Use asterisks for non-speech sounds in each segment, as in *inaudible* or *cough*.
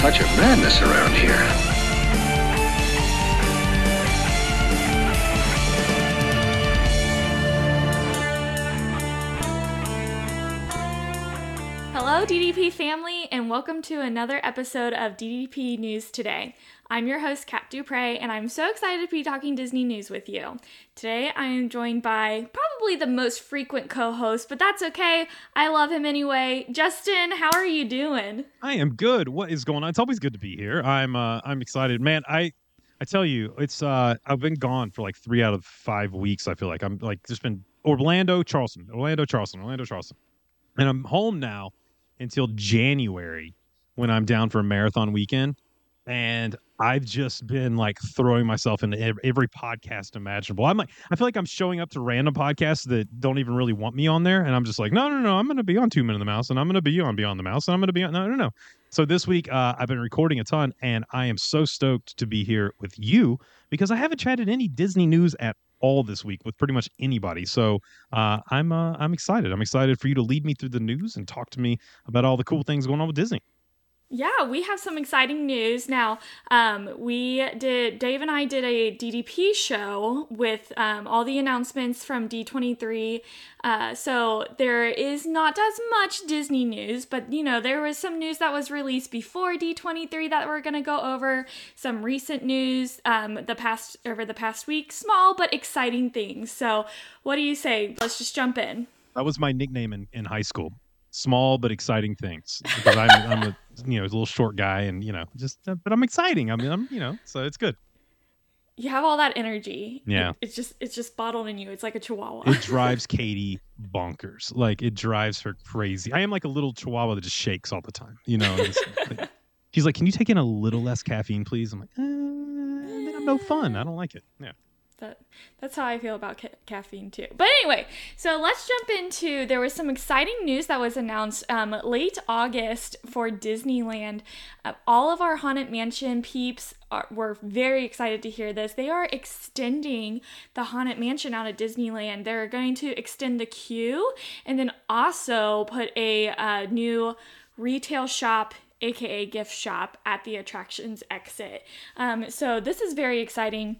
Touch of madness around here. Hello, DDP family, and welcome to another episode of DDP News Today. I'm your host, Kat Dupre, and I'm so excited to be talking Disney news with you. Today, I am joined by probably the most frequent co host, but that's okay. I love him anyway. Justin, how are you doing? I am good. What is going on? It's always good to be here. I'm uh I'm excited. Man, I I tell you, it's uh I've been gone for like 3 out of 5 weeks. I feel like I'm like just been Orlando, Charleston, Orlando, Charleston, Orlando, Charleston. And I'm home now until January when I'm down for a marathon weekend. And I've just been like throwing myself into every podcast imaginable. I'm like, I feel like I'm showing up to random podcasts that don't even really want me on there. And I'm just like, no, no, no, I'm going to be on Two Men in the Mouse and I'm going to be on Beyond the Mouse and I'm going to be on, no, no, no. So this week, uh, I've been recording a ton and I am so stoked to be here with you because I haven't chatted any Disney news at all this week with pretty much anybody. So uh, I'm uh, I'm excited. I'm excited for you to lead me through the news and talk to me about all the cool things going on with Disney. Yeah, we have some exciting news now. Um, we did Dave and I did a DDP show with um, all the announcements from D23. Uh, so there is not as much Disney news, but you know there was some news that was released before D23 that we're gonna go over. Some recent news um, the past over the past week, small but exciting things. So what do you say? Let's just jump in. That was my nickname in, in high school. Small but exciting things because I'm, I'm a you know a little short guy and you know just uh, but I'm exciting. I mean I'm you know so it's good. You have all that energy. Yeah. It- it's just it's just bottled in you. It's like a chihuahua. It *laughs* drives Katie bonkers. Like it drives her crazy. I am like a little chihuahua that just shakes all the time. You know. like- *laughs* she's like, "Can you take in a little less caffeine, please?" I'm like, uh, "Then I'm no fun. I don't like it." Yeah. That that's how I feel about ca- caffeine too. But anyway, so let's jump into there was some exciting news that was announced um, late August for Disneyland. Uh, all of our haunted mansion peeps are, were very excited to hear this. They are extending the haunted mansion out of Disneyland. They're going to extend the queue and then also put a uh, new retail shop aka gift shop at the attractions exit um, so this is very exciting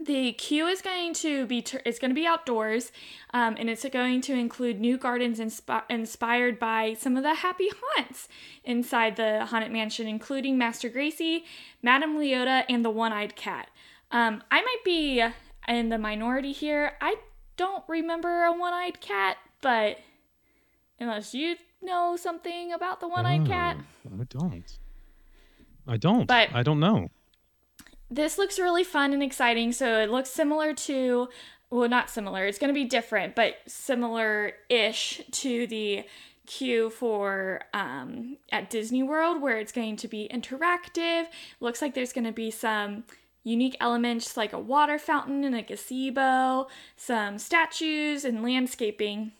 the queue is going to be it's going to be outdoors, um, and it's going to include new gardens inspi- inspired by some of the happy haunts inside the haunted mansion, including Master Gracey, Madame Leota, and the One-Eyed Cat. Um, I might be in the minority here. I don't remember a One-Eyed Cat, but unless you know something about the One-Eyed Cat, Oh, I don't. I don't. But- I don't know. This looks really fun and exciting. So it looks similar to, well, not similar. It's going to be different, but similar-ish to the queue for um, at Disney World, where it's going to be interactive. Looks like there's going to be some unique elements like a water fountain and a gazebo, some statues and landscaping.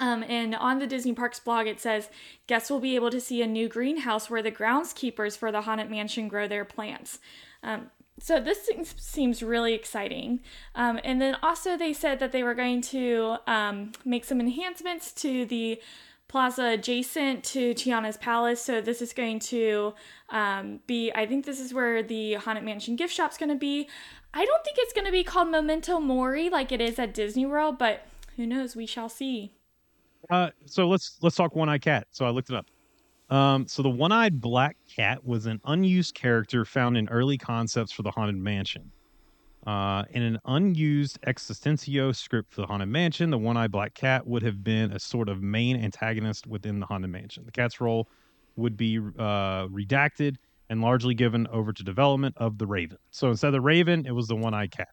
Um, and on the Disney Parks blog, it says guests will be able to see a new greenhouse where the groundskeepers for the Haunted Mansion grow their plants. Um, so this seems, really exciting. Um, and then also they said that they were going to um, make some enhancements to the plaza adjacent to Tiana's Palace. So this is going to um, be, I think this is where the Haunted Mansion gift shop's going to be. I don't think it's going to be called Memento Mori like it is at Disney World, but who knows? We shall see. Uh, so let's let's talk one Eye cat. So I looked it up. Um, so the one eyed black cat was an unused character found in early concepts for the Haunted Mansion. Uh, in an unused X Atencio script for the Haunted Mansion, the one eyed black cat would have been a sort of main antagonist within the Haunted Mansion. The cat's role would be uh, redacted and largely given over to development of the Raven. So instead of the Raven, it was the one eyed cat.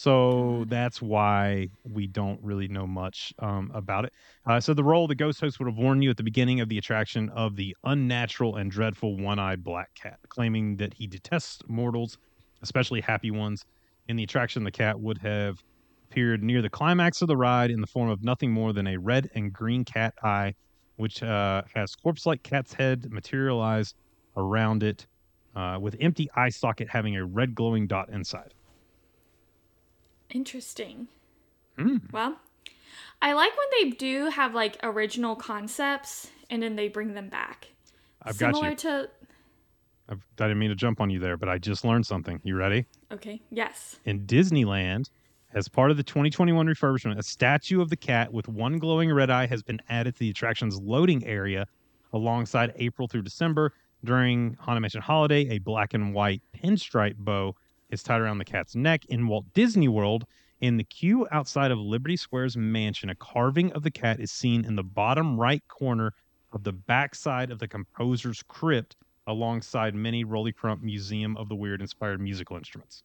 So that's why we don't really know much um, about it. Uh, so the role of the ghost host would have warned you at the beginning of the attraction of the unnatural and dreadful one-eyed black cat, claiming that he detests mortals, especially happy ones. In the attraction, the cat would have appeared near the climax of the ride in the form of nothing more than a red and green cat eye, which uh, has corpse-like cat's head materialized around it, uh, with empty eye socket having a red glowing dot inside. Interesting. Hmm. Well, I like when they do have like original concepts and then they bring them back. I've got you. to I've, I didn't mean to jump on you there, but I just learned something. You ready? okay, yes. In Disneyland, as part of the 2021 refurbishment, a statue of the cat with one glowing red eye has been added to the attraction's loading area alongside April through December. During Haunted Mansion Holiday, a black and white pinstripe bow is tied around the cat's neck. In Walt Disney World, in the queue outside of Liberty Square's mansion, a carving of the cat is seen in the bottom right corner of the backside of the composer's crypt alongside many Rolly Crump Museum of the Weird inspired musical instruments.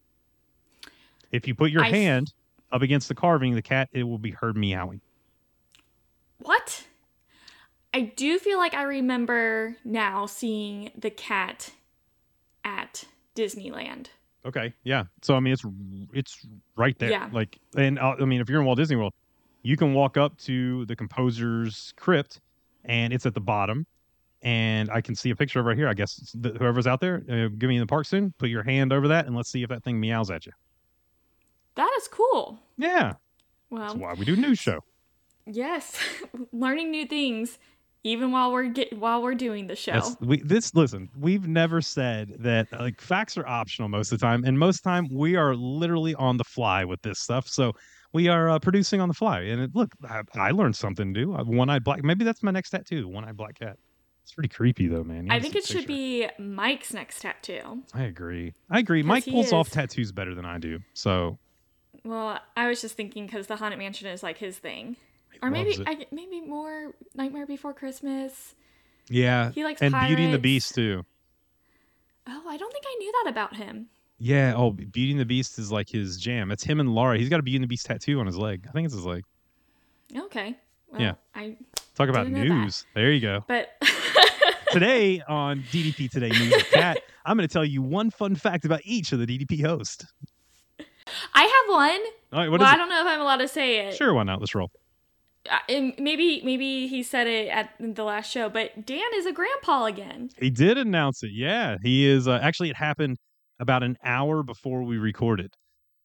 If you put your I hand up against the carving, the cat it will be heard meowing. What? I do feel like I remember now seeing the cat at Disneyland. Okay, yeah. So I mean, it's it's right there. Yeah. Like, and uh, I mean, if you're in Walt Disney World, you can walk up to the composer's crypt, and it's at the bottom. And I can see a picture of right here. I guess the, whoever's out there, uh, give me in the park soon. Put your hand over that, and let's see if that thing meows at you. That is cool. Yeah, Well, that's why we do news show. yes, *laughs* learning new things even while we're get while we're doing the show. We this listen. We've never said that like facts are optional most of the time, and most of the time we are literally on the fly with this stuff. So we are uh, producing on the fly. And it, look, I, I learned something new. One eyed black. Maybe that's my next tattoo. One eyed black cat. It's pretty creepy though, man. You I think it should be Mike's next tattoo. I agree. I agree. Mike pulls off tattoos better than I do. So Well, I was just thinking because the haunted mansion is like his thing, or maybe. I, maybe more Nightmare Before Christmas. yeah, He likes and Beauty and the. Beast too. Oh, I don't think I knew that about him. Yeah. Oh, Beauty and the Beast is like his jam. It's him and Laura. He's got a Beauty and the Beast tattoo on his leg. I think it's his leg. Okay. Well, Yeah. I Talk about Didn't know that. news. There you go. but *laughs* Today on DDP Today News Kat, I'm going to tell you one fun fact about each of the DDP hosts. I have one. All right, well, I don't know if I'm allowed to say it. Sure, why not? Let's roll. And maybe maybe he said it at the last show, but Dan is a grandpa again. He did announce it. Yeah, he is. Uh, actually, it happened about an hour before we recorded.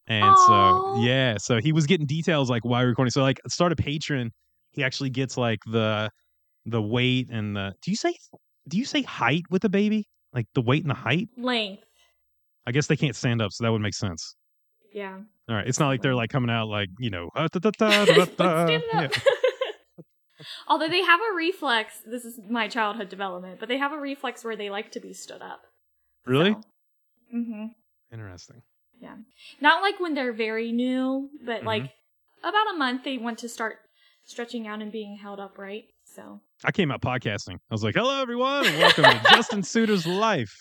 And Aw. so, yeah, so he was getting details like why recording. So, like, start a patron. He actually gets like the the weight and the. Do you say do you say height with the baby? Like the weight and the height? Length. I guess they can't stand up, so that would make sense. Yeah. All right, it's not like they're like coming out like you know. uh, da, da, da. *laughs* Yeah. *laughs* Although they have a reflex, this is my childhood development, but they have a reflex where they like to be stood up. Really Mm-hmm. interesting. Yeah. Not like when they're very new, but Mhm. like about a month they want to start stretching out and being held upright. So I came out podcasting. I was like, "Hello, everyone, and welcome to Justin Suter's life."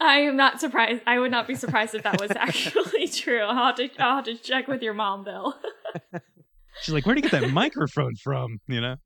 I am not surprised. I would not be surprised if that was actually *laughs* true. I'll have to I'll have to check with your mom, Bill. *laughs* She's like, "Where'd you get that *laughs* microphone from?" You know.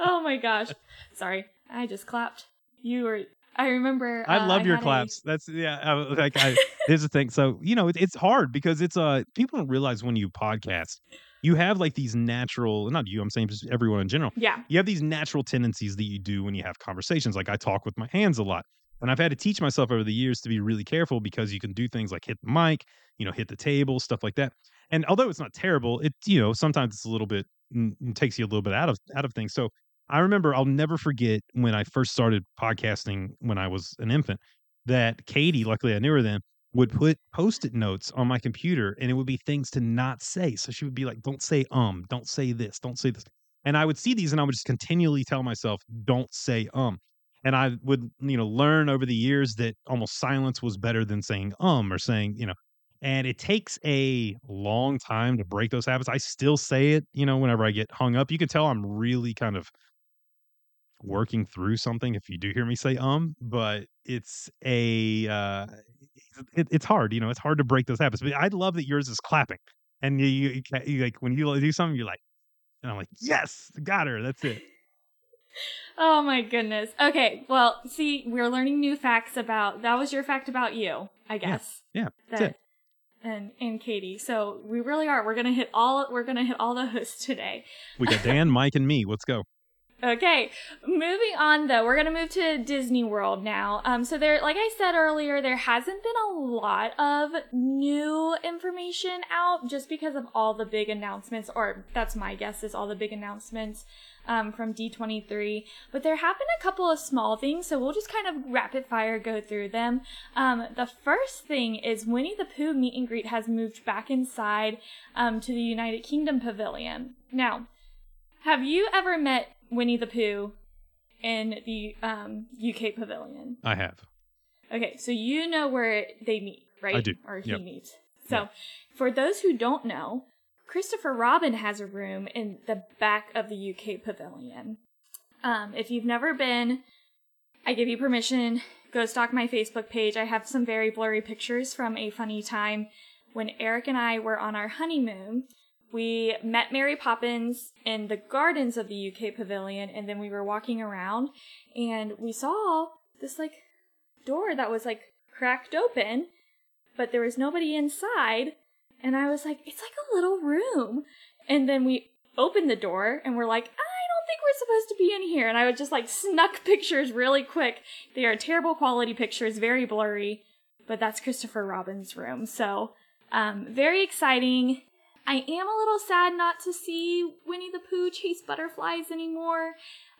Oh my gosh. Sorry. I just clapped. You were I remember I uh, love your had a- claps. That's yeah. I, like, I, here's the thing. So you know, it, it's hard because it's uh people don't realize when you podcast, you have like these natural. Not you. I'm saying just everyone in general. yeah. you have these natural tendencies that you do when you have conversations. Like I talk with my hands a lot. And I've had to teach myself over the years to be really careful because you can do things like hit the mic, you know, hit the table, stuff like that. And although it's not terrible, it you know, sometimes it's a little bit mm, it takes you a little bit out of out of things. So I remember I'll never forget when I first started podcasting when I was an infant that Katie, luckily I knew her then, would put post-it notes on my computer and it would be things to not say. So she would be like, Don't say um, don't say this, don't say this. And I would see these and I would just continually tell myself, don't say um. And I would, you know, learn over the years that almost silence was better than saying um or saying, you know, and it takes a long time to break those habits. I still say it, you know, whenever I get hung up. You can tell I'm really kind of working through something if you do hear me say um, but it's a uh it, it's hard, you know, it's hard to break those habits. But I love that yours is clapping, and you, you, you, you like when you do something, you're like, and I'm like, yes, got her. That's it. Oh my goodness. Okay, well, see, we're learning new facts about that was your fact about you, I guess. Yeah, that's That it. and and Katie. So we really are. We're gonna hit all we're gonna hit all those today. We got Dan, Mike, and me. Let's go. Okay, moving on though, we're gonna move to Disney World now. Um, so there, like I said earlier, there hasn't been a lot of new information out just because of all the big announcements, or that's my guess is all the big announcements um, from D23. But there have been a couple of small things, so we'll just kind of rapid fire go through them. Um, the first thing is Winnie the Pooh meet and greet has moved back inside um, to the United Kingdom Pavilion. Now, have you ever met Winnie the Pooh in the um, UK pavilion? I have. Okay, so you know where they meet, right? I do. Or he Yep. meets. So, for those who don't know, Christopher Robin has a room in the back of the UK pavilion. Um, if you've never been, I give you permission. Go stalk my Facebook page. I have some very blurry pictures from a funny time when Eric and I were on our honeymoon. We met Mary Poppins in the gardens of the UK pavilion, and then we were walking around, and we saw this like door that was like cracked open, but there was nobody inside. And I was like, it's like a little room. And then we opened the door and we're like, I don't think we're supposed to be in here. And I would just like snuck *laughs* pictures really quick. They are terrible quality pictures, very blurry, but that's Christopher Robin's room. So, um, very exciting. I am a little sad not to see Winnie the Pooh chase butterflies anymore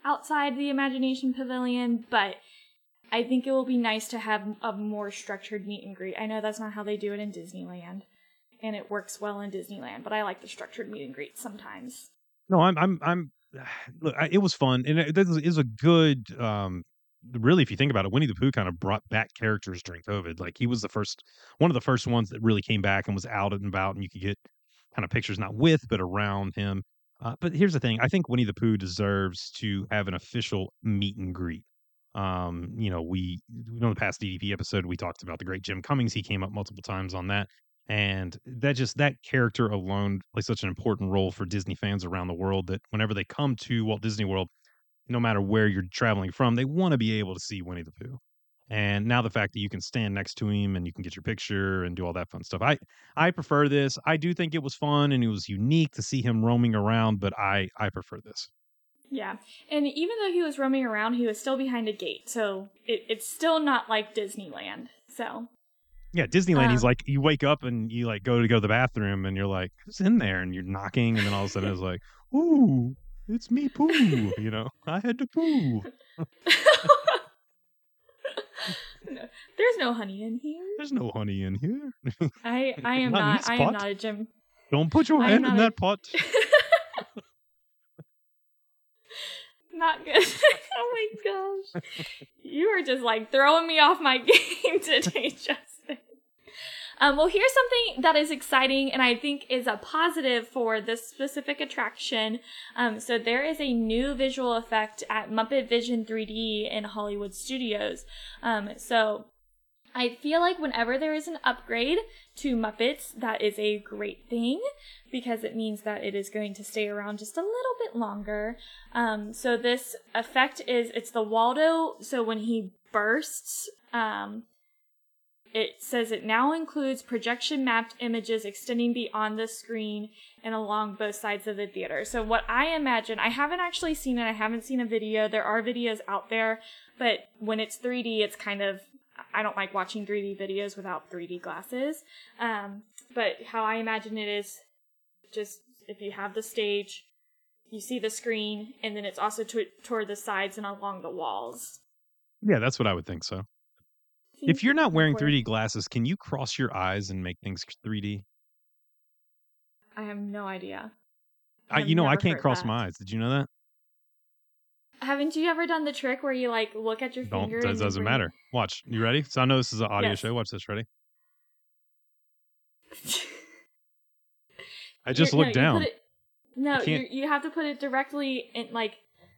outside the Imagination Pavilion, but I think it will be nice to have a more structured meet and greet. I know that's not how they do it in Disneyland, and it works well in Disneyland, but I like the structured meet and greet sometimes. No, I'm, I'm, I'm. *sighs* Look, I, it was fun, and it, a good. um Really, if you think about it, Winnie the Pooh kind of brought back characters during COVID. Like he was the first, one of the first ones that really came back and was out and about, and you could get kind of pictures not with but around him. Uh, but here's the thing: I think Winnie the Pooh deserves to have an official meet and greet. Um, you know, we you know the past DDP episode we talked about the great Jim Cummings. He came up multiple times on that, and that just that character alone plays such an important role for Disney fans around the world that whenever they come to Walt Disney World, no matter where you're traveling from, they want to be able to see Winnie the Pooh. And now the fact that you can stand next to him and you can get your picture and do all that fun stuff. I *laughs* I prefer this. I do think it was fun and it was unique to see him roaming around, but I I prefer this. Yeah, and even though he was roaming around, he was still behind a gate, so it, it's still not like Disneyland. So Yeah, Disneyland. he's Um, like, you wake up and you like go to go to the bathroom, and you're like, who's in there? And you're knocking, and then all of a sudden it's like, ooh, it's me, poo. You know, I had to poo. *laughs* *laughs* *laughs* no, there's no honey in here. There's no honey in here. *laughs* I *laughs* I am Not not. this I am not a gym. Don't put your I hand in a- that pot. Not good. oh my gosh. You are just like throwing me off my game today, Justin. Um, well, here's something that is exciting and I think is a positive for this specific attraction. Um, so there is a new visual effect at Muppet Vision 3D in Hollywood Studios. Um, so I feel like whenever there is an upgrade to Muppets, that is a great thing because it means that it is going to stay around just a little bit longer. Um, so this effect is it's the Waldo. So when he bursts, um, it says it now includes projection mapped images extending beyond the screen and along both sides of the theater. So what I imagine, I haven't actually seen it. I haven't seen a video. There are videos out there, but when it's 3D, it's kind of I don't like watching 3D videos without 3D glasses. Um, but how I imagine it is just if you have the stage, you see the screen, and then it's also to- toward the sides and along the walls. Yeah, that's what I would think so. If you're not wearing 3D glasses, can you cross your eyes and make things 3D? I have no idea. I, you know, I can't cross that. my eyes. Did you know that? Haven't you ever done the trick where you like look at your Don't. finger? Does, doesn't bring- matter. Watch. You ready? So I know this is an audio Yes. show. Watch this. Ready? *laughs* I just You're- looked no, down. put it- no, you you have to put it directly in like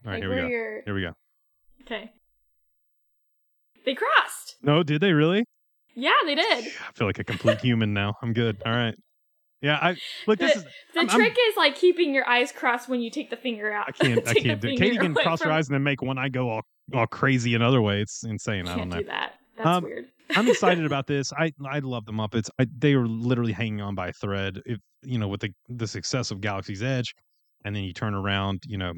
All right, like here we go. you're. Here we go. Okay. They crossed. No, did they really? Yeah, they did. I feel like a complete human now. I'm good. All right. Yeah, I look. This The, is the I'm- I'm- trick is like keeping your eyes crossed when you take the finger out. I can't. *laughs* I can't do. it. Katie can cross her eyes and then make one eye go all all crazy another way. It's insane. I don't Can't know. do that. That's Um, weird. I'm excited *laughs* about this. I I love the Muppets. I, they are literally hanging on by a thread. If you know with the the success of Galaxy's Edge, and then you turn around, you know,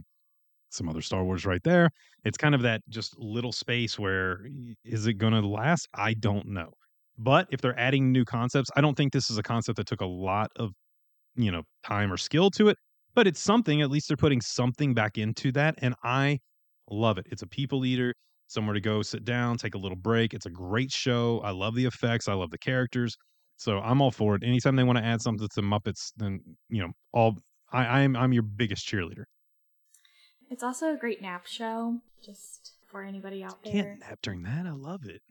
some other Star Wars right there. It's kind of that just little space where is it going to last? I don't know. But if they're adding new concepts, I don't think this is a concept that took a lot of you know time or skill to it. But it's something. At least they're putting something back into that, and I love it. It's a people eater somewhere to go sit down, take a little break. It's a great show. I love the effects. I love the characters. So I'm all for it. Anytime they want to add something to Muppets, then you know, all I, I'm I'm your biggest cheerleader. It's also a great nap show, just for anybody out there. Can't nap during that. I love it.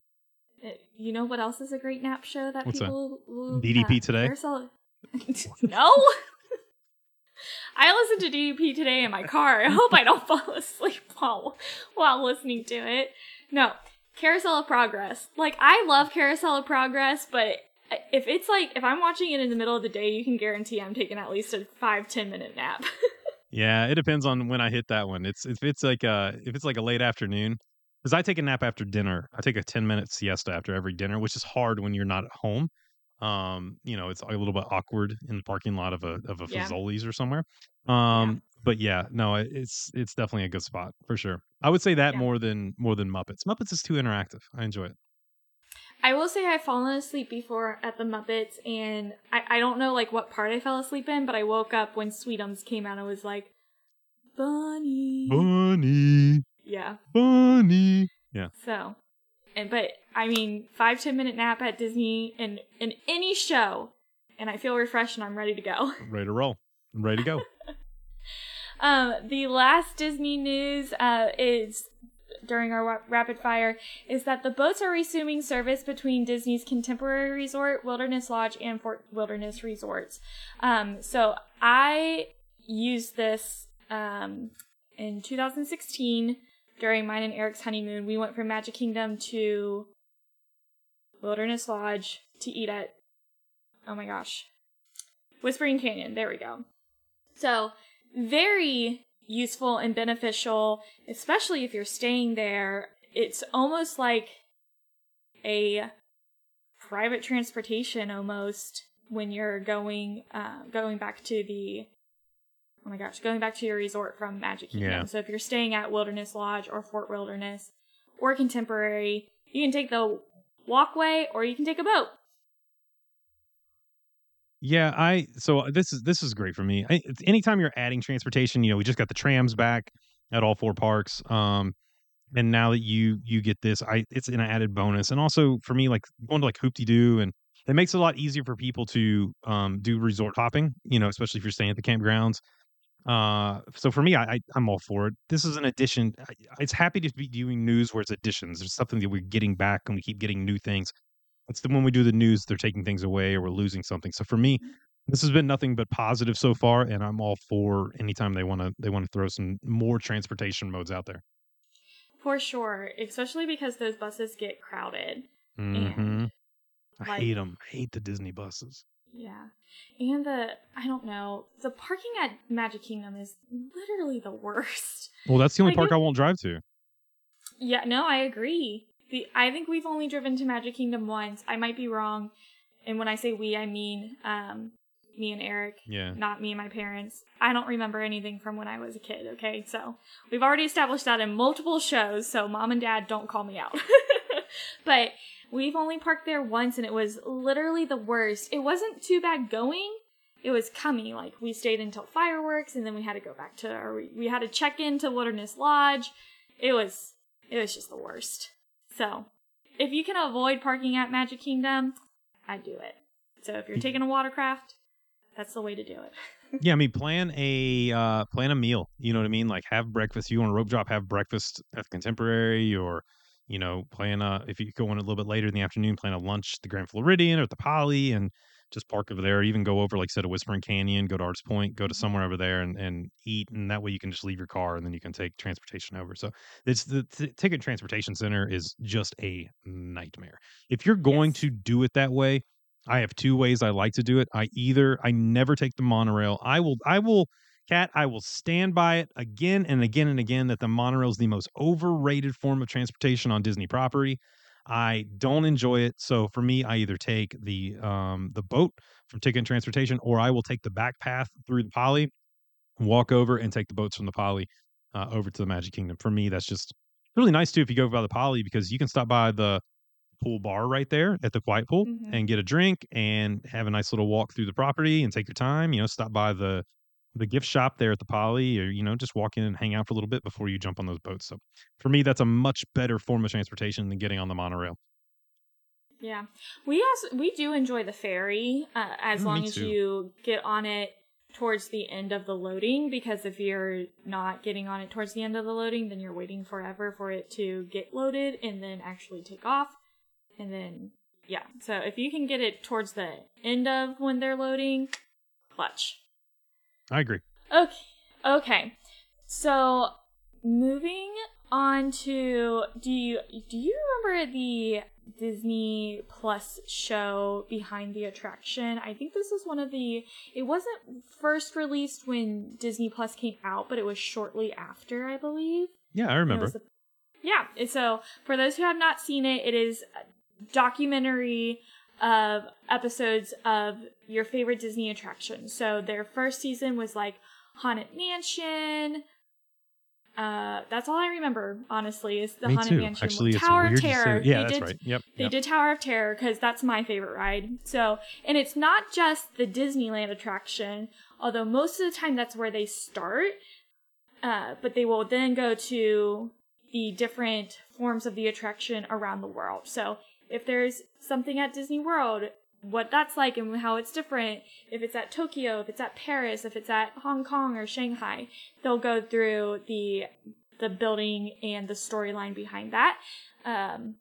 Uh, You know what else is a great nap show that What's that? people will, DDP uh, Today? Carousel- *laughs* no. *laughs* I listened to DDP today in my car. I hope I don't *laughs* fall asleep while while listening to it. No, Carousel of Progress. Like I love Carousel of Progress, but if it's like if I'm watching it in the middle of the day, you can guarantee I'm taking at least a five ten minute nap. Yeah, it depends on when I hit that one. It's if it's like uh if it's like a late afternoon, because I take a nap after dinner. I take a ten minute siesta after every dinner, which is hard when you're not at home. Um, you know, it's a little bit awkward in the parking lot of a of a Yeah. Fazoli's or somewhere. Um, but yeah, no, it- it's it's definitely a good spot for sure. I would say that Yeah. more than more than Muppets. Muppets is too interactive. I enjoy it. I will say I've fallen asleep before at the Muppets, and I, I don't know like what part I fell asleep in, but I woke up when Sweetums came out. I was like, Bunny. Bunny, Yeah. bunny. Yeah, So, and but I mean, five ten minute nap at Disney and in any show, and I feel refreshed and I'm ready to go. *laughs* ready to roll. I'm ready to go. *laughs* Um, the last Disney news uh, is during our rapid fire is that the boats are resuming service between Disney's Contemporary Resort, Wilderness Lodge, and Fort Wilderness Resorts. Um, so I used this um, in 2016 during mine and Eric's honeymoon. We went from Magic Kingdom to Wilderness Lodge to eat at, oh my gosh, Whispering Canyon. There we go. So very useful and beneficial, especially if you're staying there. It's almost like a private transportation almost when you're going uh, going back to the oh my gosh going back to your resort from Magic Kingdom. Yeah. So if you're staying at Wilderness Lodge or Fort Wilderness or Contemporary, you can take the walkway or you can take a boat. Yeah, I so this is this is great for me. I, anytime you're adding transportation, you know, we just got the trams back at all four parks, um, and now that you you get this, I it's an added bonus, and also for me, like going to like Hoop Doo, and it makes it a lot easier for people to um do resort hopping, you know, especially if you're staying at the campgrounds. Uh, so for me, I, I I'm all for it. This is an addition. I, it's happy to be doing news where it's additions. There's something that we're getting back, and we keep getting new things. It's the when we do the news, they're taking things away or we're losing something. So for me, this has been nothing but positive so far, and I'm all for anytime they want to they want to throw some more transportation modes out there. For sure, especially because those buses get crowded. hmm I like- hate them. I hate the Disney buses. Yeah. And the, I don't know, the parking at Magic Kingdom is literally the *laughs* worst. Well, that's the only Like park it- I won't drive to. Yeah, no, I agree. The, I think we've only driven to Magic Kingdom once. I might be wrong. And when I say we, I mean um, me and Eric, Yeah. not me and my parents. I don't remember anything from when I was a kid, okay? So we've already established that in multiple shows, so mom and dad don't call me out. *laughs* but we've only parked there once and it was literally the worst. It wasn't too bad going. It was coming. Like we stayed until fireworks and then we had to go back to or we, we had to check into Wilderness Lodge. It was it was just the worst. So if you can avoid parking at Magic Kingdom, I'd do it. So if you're taking a watercraft, that's the way to do it. *laughs* yeah, I mean, plan a uh, plan a meal. You know what I mean? Like have breakfast. You want a rope drop? Have breakfast at the Contemporary, or you know, plan a if you go in a little bit later in the afternoon, plan a lunch at the Grand Floridian or at the Poly, and just park over there, even go over, like I said, a Whispering Canyon, go to Artist Point, go to Mm-hmm. somewhere over there and, and eat. And that way you can just leave your car and then you can take transportation over. So it's the t- ticket transportation center is just a nightmare. If you're going Yes. to do it that way, I have two ways I like to do it. I either I never take the monorail. I will I will cat I will stand by it again and again and again that the monorail is the most overrated form of transportation on Disney property. I don't enjoy it. So for me, I either take the um the boat from Ticket and Transportation or I will take the back path through the Poly, walk over and take the boats from the Poly uh, over to the Magic Kingdom. For me, that's just really nice too if you go by the Poly because you can stop by the pool bar right there at the quiet pool Mhm. and get a drink and have a nice little walk through the property and take your time. You know, stop by the the gift shop there at the Poly, or you know, just walk in and hang out for a little bit before you jump on those boats. So, for me, that's a much better form of transportation than getting on the monorail. Yeah, we also we do enjoy the ferry uh, as Mm, long as you get on it towards the end of the loading. Because if you're not getting on it towards the end of the loading, then you're waiting forever for it to get loaded and then actually take off. And then yeah, so if you can get it towards the end of when they're loading, clutch. I agree. Okay. Okay. So moving on to do you do you remember the Disney Plus show behind the attraction? I think this was one of the it wasn't first released when Disney Plus came out, but it was shortly after, I believe. Yeah, I remember. the- yeah. and So for those who have not seen it, it is a documentary of episodes of your favorite Disney attractions. So their first season was like Haunted Mansion. Uh, that's all I remember, honestly, is the Me Haunted too. Mansion. Actually, it's Tower of Terror. Yeah, They that's did- right. Yep. They yep. did Tower of Terror because that's my favorite ride. So, and it's not just the Disneyland attraction, although most of the time that's where they start. Uh, but they will then go to the different forms of the attraction around the world. So, if there's something at Disney World, what that's like and how it's different, if it's at Tokyo, if it's at Paris, if it's at Hong Kong or Shanghai, they'll go through the the building and the storyline behind that. Um,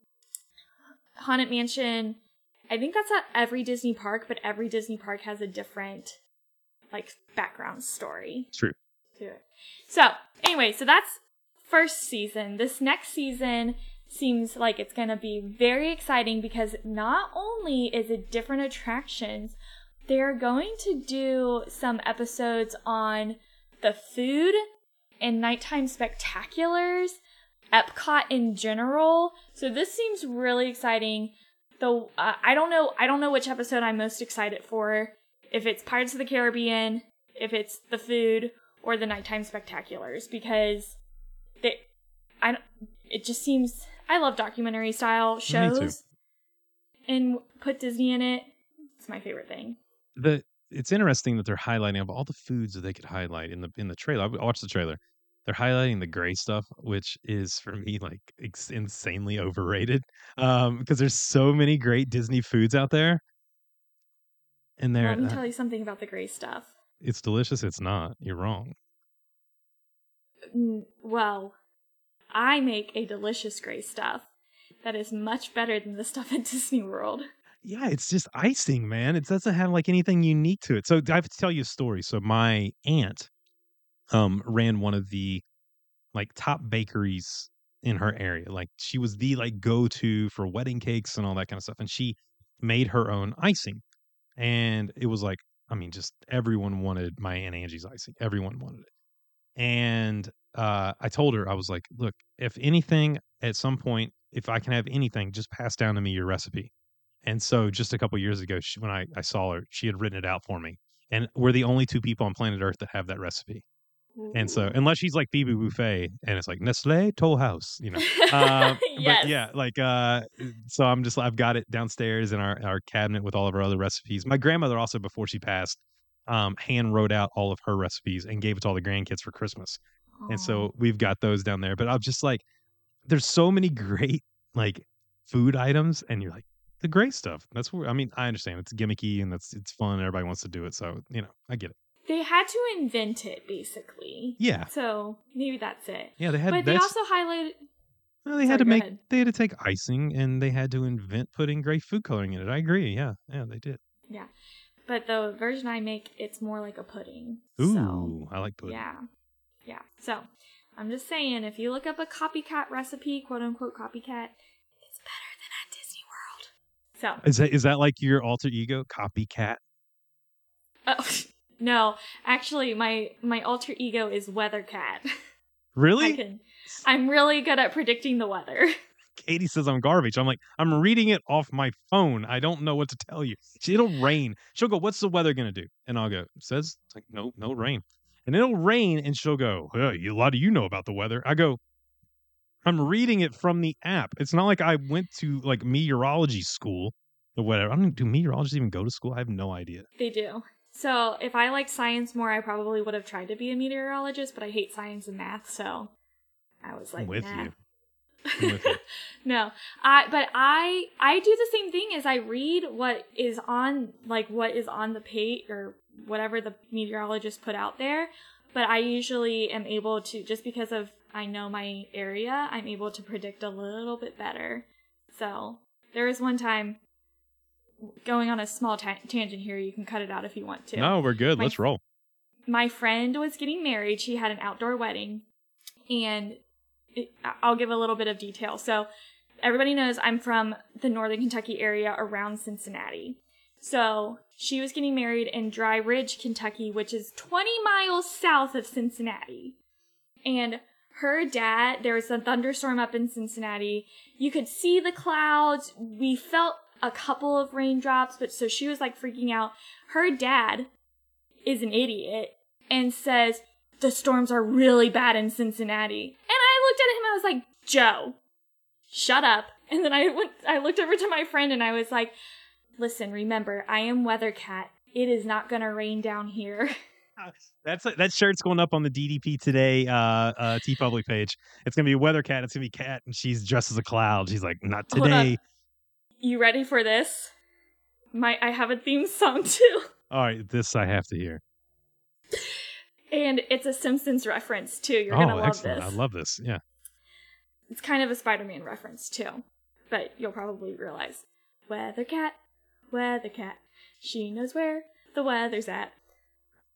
Haunted Mansion, I think that's at every Disney park, but every Disney park has a different like background story True. to it. So, anyway, so that's first season. This next season seems like it's going to be very exciting because not only is it different attractions, they're going to do some episodes on the food and nighttime spectaculars, Epcot in general. So this seems really exciting. Though uh, I don't know, I don't know which episode I'm most excited for. If it's Pirates of the Caribbean, if it's the food, or the nighttime spectaculars, because they, I, don't- it just seems I love documentary style shows, and put Disney in it. It's my favorite thing. the it's interesting that they're highlighting of all the foods that they could highlight in the in the trailer. I watched the trailer. They're highlighting the gray stuff, which is for me like ex- insanely overrated. Um, because there's so many great Disney foods out there, and they're Let me uh, tell you something about the gray stuff. it's delicious. It's not. You're wrong. Well, I make a delicious gray stuff that is much better than the stuff at *laughs* Disney World. Yeah, it's just icing, man. It doesn't have like anything unique to it. So I have to tell you a story. So my aunt um ran one of the like top bakeries in her area. Like she was the like go-to for wedding cakes and all that kind of stuff. And she made her own icing. And it was like, I mean, just everyone wanted my Aunt Angie's icing. Everyone wanted it. And uh I told her, I was like, look, if anything at some point, if I can have anything, just pass down to me your recipe. And so just a couple years ago, she, when I, I saw her, she had written it out for me. And we're the only two people on planet Earth that have that recipe. And so, unless she's like Phoebe Buffay and it's like Nestle Toll House, you know. Uh, yes. *laughs* But yeah, like, uh, so I'm just, I've got it downstairs in our, our cabinet with all of our other recipes. My grandmother also, before she passed, um, hand wrote out all of her recipes and gave it to all the grandkids for Christmas. And so we've got those down there. But I'm just like, there's so many great like food items, and you're like, the great stuff. That's where I mean, I understand it's gimmicky and that's it's fun. Everybody wants to do it, so you know, I get it. they had to invent it basically. Yeah, So maybe that's it. yeah. They had but they also highlighted. well, they sorry, had to make ahead. they had to take icing and they had to invent putting great food coloring in it. I agree. Yeah, yeah, they did. Yeah. But the version I make, it's more like a pudding. Ooh, So, I like pudding. yeah. Yeah. So I'm just saying, if you look up a copycat recipe, quote unquote copycat, it's better than at Disney World. So, Is that is that like your alter ego copycat? oh, *laughs* no, actually, my my alter ego is Weathercat. I Really? can, I'm really good at predicting the weather. Katie says I'm garbage. I'm like, I'm reading it off my phone. I don't know what to tell you. It'll rain. She'll go, What's the weather gonna do? And I'll go, says it's like no, no rain. And it'll rain, and she'll go, "Huh, A lot of you know about the weather? I go, I'm reading it from the app. It's not like I went to like meteorology school or whatever. I don't do meteorologists even go to school? I have no idea. They do. So if I liked science more, I probably would have tried to be a meteorologist, but I hate science and math, so I was like, I'm with nah. with you. *laughs* no, I but I I do the same thing as I read what is on like what is on the page or whatever the meteorologist put out there. But I usually am able to just because of I know my area, I'm able to predict a little bit better. So there was one time going on a small ta- tangent here. You can cut it out if you want to No, we're good. My- Let's roll. my friend was getting married. She had an outdoor wedding, and it, I'll give a little bit of detail. So, everybody knows I'm from the northern Kentucky area around Cincinnati. So, she was getting married in Dry Ridge, Kentucky, which is 20 miles south of Cincinnati. And her dad, there was a thunderstorm up in Cincinnati. You could see the clouds. We felt a couple of raindrops, but so she was like freaking out. Her dad is an idiot and says the storms are really bad in Cincinnati. And I looked at him and I was like, "Joe, shut up." And then I went I looked over to my friend and I was like, "Listen, remember, I am Weathercat. It is not going to rain down here." *laughs* That's that shirt's going up on the DDP today uh uh TeePublic page. It's gonna be weather cat. It's gonna be cat, and she's dressed as a cloud. She's like, not today. you ready for this? My I have a theme song *laughs* too. All right, this I have to hear. And it's a Simpsons reference too. You're going to oh, love excellent! this. I love this. Yeah. It's kind of a Spider-Man reference too, but you'll probably realize. Weather cat, weather cat, she knows where the weather's at.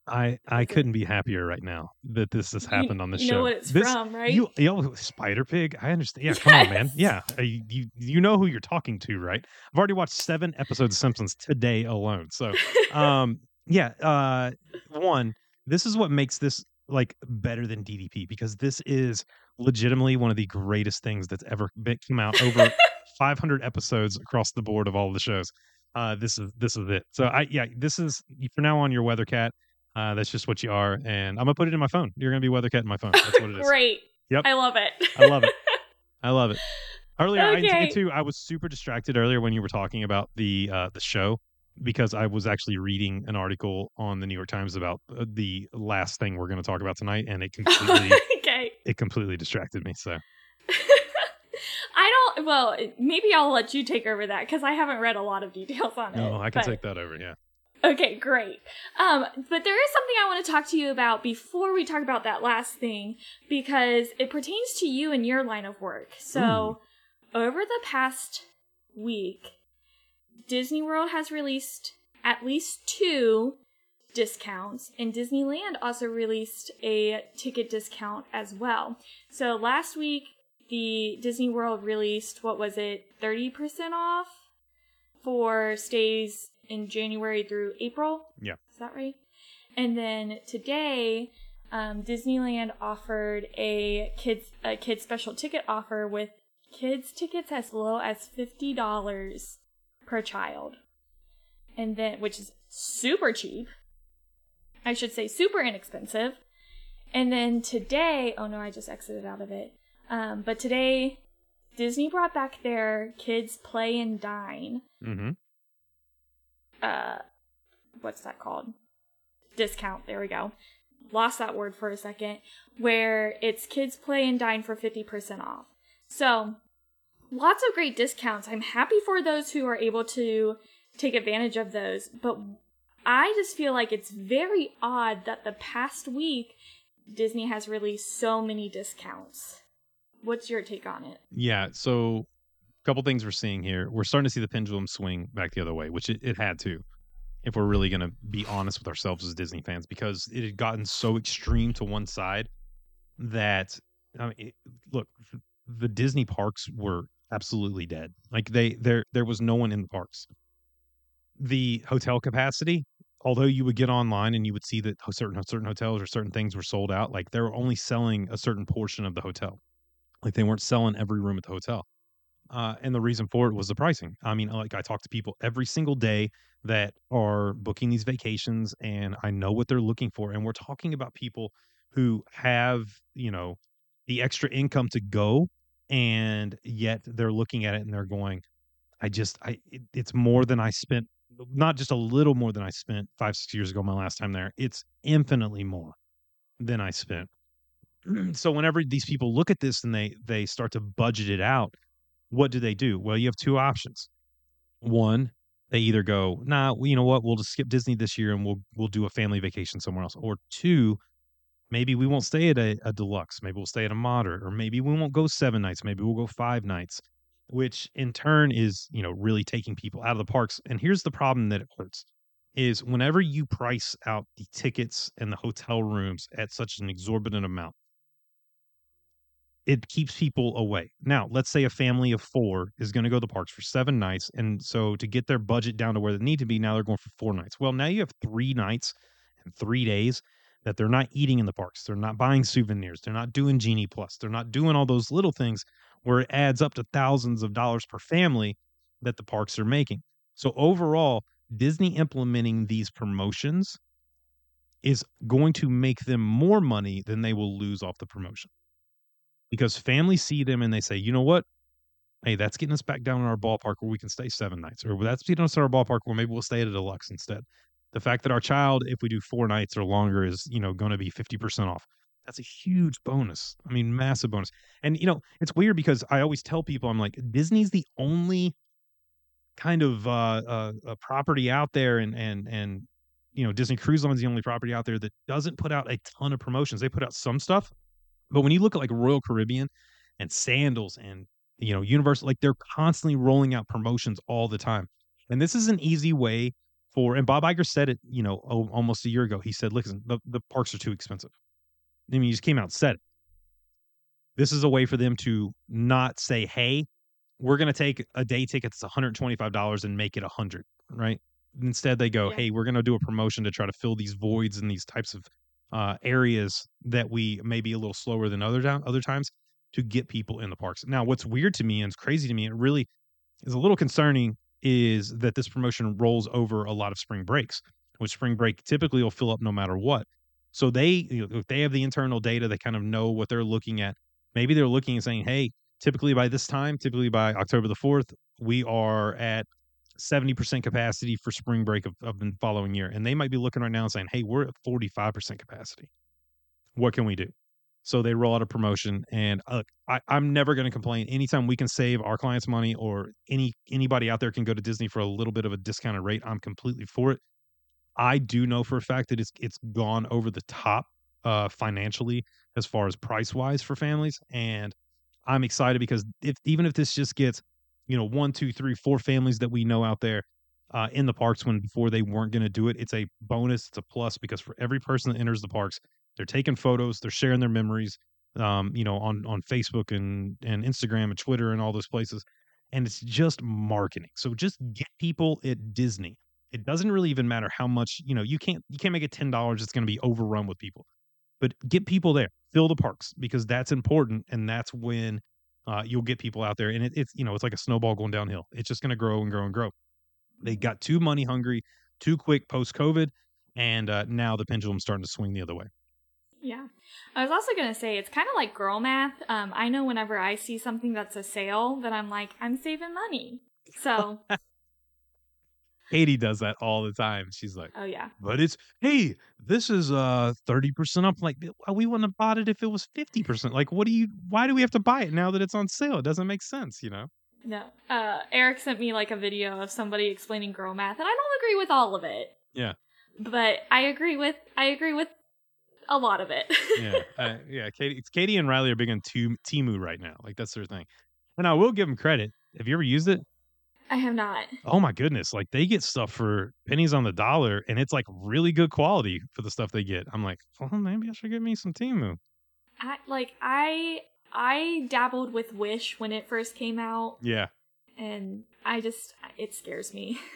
I I couldn't be happier right now that this has happened on the show. you know what it's This- from, right? You, yo, Spider Pig. I understand. Yeah, come on, man. Yeah, uh, you, you you know who you're talking to, right? I've already watched seven episodes of Simpsons today alone. So, *laughs* um, yeah. Uh, one, this is what makes this like better than DDP because this is legitimately one of the greatest things that's ever been, come out over *laughs* 500 episodes across the board of all the shows. Uh, this is this is it. So I yeah, this is for now on your weather cat. Uh, that's just what you are, and I'm gonna put it in my phone. You're gonna be weather cat in my phone. That's what it is. Great. Yep. I love it. I love it. *laughs* I love it. Earlier, I Okay. did too. I was super distracted earlier when you were talking about the uh, the show because I was actually reading an article on the New York Times about uh, the last thing we're going to talk about tonight, and it *laughs* completely okay. it completely distracted me. So I don't. Well, maybe I'll let you take over that because I haven't read a lot of details on it. no, I can but- take that over. Yeah. Okay, great. Um, but there is something I want to talk to you about before we talk about that last thing because it pertains to you and your line of work. So, over the past week, Disney World has released at least two discounts, and Disneyland also released a ticket discount as well. So, last week, the Disney World released what was it, 30% off for stays in January through April. Yeah. Is that right? And then today, um, Disneyland offered a kids a kids special ticket offer with kids tickets as low as fifty dollars per child, and then which is super cheap. I should say super inexpensive. And then today, oh no, I just exited out of it. Um, but today, Disney brought back their kids play and dine. Mm-hmm. uh what's that called? Discount. There we go. Lost that word for a second. Where it's kids play and dine for 50% off. So lots of great discounts. I'm happy for those who are able to take advantage of those. But i just feel like it's very odd that the past week disney has released so many discounts what's your take on it Yeah. So, a couple things we're seeing here. We're starting to see the pendulum swing back the other way, which it, it had to. if we're really going to be honest with ourselves as Disney fans, because it had gotten so extreme to one side that I mean, it, look, the Disney parks were absolutely dead. Like they there there was no one in the parks. The hotel capacity, although you would get online and you would see that certain certain hotels or certain things were sold out, like they were only selling a certain portion of the hotel. Like they weren't selling every room at the hotel. Uh, and the reason for it was the pricing. I mean, like I talk to people every single day that are booking these vacations, and I know what they're looking for. And we're talking about people who have, you know, the extra income to go, and yet they're looking at it and they're going, "I just, I, it, it's more than I spent. Not just a little more than I spent five, six years ago, my last time there. It's infinitely more than I spent." Mm-hmm. so whenever these people look at this and they they start to budget it out what do they do? Well, you have two options. One, they either go, nah, you know what, we'll just skip Disney this year and we'll we'll do a family vacation somewhere else. Or two, maybe we won't stay at a, a deluxe, maybe we'll stay at a moderate, or maybe we won't go seven nights, maybe we'll go five nights, which in turn is, you know, really taking people out of the parks. And here's the problem that it hurts is whenever you price out the tickets and the hotel rooms at such an exorbitant amount, it keeps people away. Now, let's say a family of four is going to go to the parks for seven nights. And so to get their budget down to where they need to be, now they're going for four nights. Well, now you have three nights and three days that they're not eating in the parks. They're not buying souvenirs. They're not doing Genie Plus. They're not doing all those little things where it adds up to thousands of dollars per family that the parks are making. So overall, Disney implementing these promotions is going to make them more money than they will lose off the promotion because families see them and they say, you know what? Hey, that's getting us back down in our ballpark where we can stay seven nights, or that's getting us in our ballpark where maybe we'll stay at a deluxe instead. The fact that our child, if we do four nights or longer, is you know going to be fifty percent off. That's a huge bonus. I mean, massive bonus. And you know, it's weird because I always tell people, I'm like, Disney's the only kind of uh, uh, uh property out there, and and and you know, Disney Cruise Line's the only property out there that doesn't put out a ton of promotions. They put out some stuff, but when you look at like Royal Caribbean and Sandals and you know Universal, like they're constantly rolling out promotions all the time. And this is an easy way for. And Bob Iger said it, you know, oh, almost a year ago. He said, "Listen, the, the parks are too expensive." I mean, he just came out and said it. This is a way for them to not say, "Hey, we're going to take a day ticket that's $125 and make it 100 right instead they go yeah. hey we're going to do a promotion to try to fill these voids and these types of uh, areas that we may be a little slower than other down, other times to get people in the parks. Now, what's weird to me and it's crazy to me, it really is a little concerning, is that this promotion rolls over a lot of spring breaks, which spring break typically will fill up no matter what. So they, you know, they have the internal data, they kind of know what they're looking at. Maybe they're looking and saying, "Hey, typically by this time, typically by October the fourth, we are at 70% capacity for spring break of, of the following year. And they might be looking right now and saying, hey, we're at 45% capacity. What can we do? So they roll out a promotion, and uh, I, I'm never going to complain. Anytime we can save our clients money, or any anybody out there can go to Disney for a little bit of a discounted rate, I'm completely for it. I do know for a fact that it's it's gone over the top uh, financially as far as price wise for families, and I'm excited because if even if this just gets you know one two three four families that we know out there uh, in the parks when before they weren't going to do it it's a bonus it's a plus because for every person that enters the parks they're taking photos they're sharing their memories um, you know on on facebook and and instagram and twitter and all those places and it's just marketing. So just get people at disney. It doesn't really even matter how much you know you can't you can't make it ten dollars it's going to be overrun with people. But get people there fill the parks because that's important and that's when uh, you'll get people out there, and it, it's you know it's like a snowball going downhill. It's just going to grow and grow and grow. They got too money hungry, too quick post COVID, and uh, now the pendulum's starting to swing the other way. Yeah. I was also going to say it's kind of like girl math. Um, I know whenever I see something that's a sale that I'm like, I'm saving money. *laughs* So Katie does that all the time. She's like, "Oh yeah." But it's hey, this is uh 30% up. Like we wouldn't have bought it if it was 50%. Like what do you why do we have to buy it now that it's on sale? It doesn't make sense, you know? No. Uh Eric sent me like a video of somebody explaining girl math and I don't agree with all of it. Yeah. But I agree with I agree with a lot of it. yeah. *laughs* Uh, yeah, Katie Katie and Riley are big on Temu right now. Like that's their thing. And I will give them credit. Have you ever used it? I have not. Oh my goodness. Like they get stuff for pennies on the dollar and it's like really good quality for the stuff they get. I'm like, well, maybe I should get me some Temu. I like I I dabbled with Wish when it first came out Yeah. and I just it scares me. *laughs*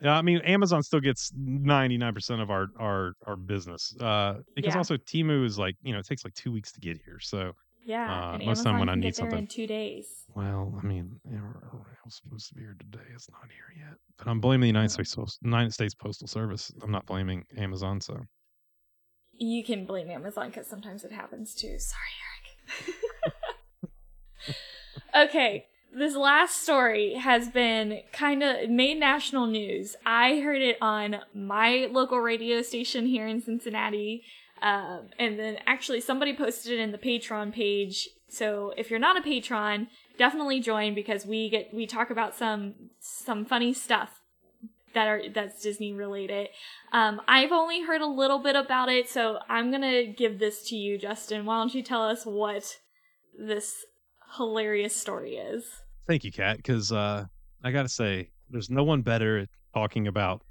Yeah, I mean Amazon still gets 99% of our our our business. Uh because Yeah. also Temu is like, you know, it takes like 2 weeks to get here. So, yeah, Uh, and most of the time Amazon when I need get something- in 2 days. well, I mean, you know, it's supposed to be here today. It's not here yet. But I'm blaming the United. States United States Postal Service. I'm not blaming Amazon, so You can blame Amazon because sometimes it happens too. Sorry, Eric. *laughs* okay, this last story has been kind of made national news. I heard it on my local radio station here in Cincinnati. Um, and then actually somebody posted it in the Patreon page. So if you're not a patron, definitely join because we get we talk about some some funny stuff that are that's Disney related. Um, I've only heard a little bit about it, so I'm gonna give this to you, Justin. Why don't you tell us what this hilarious story is? thank you, Kat, because uh, I got to say, there's no one better at talking about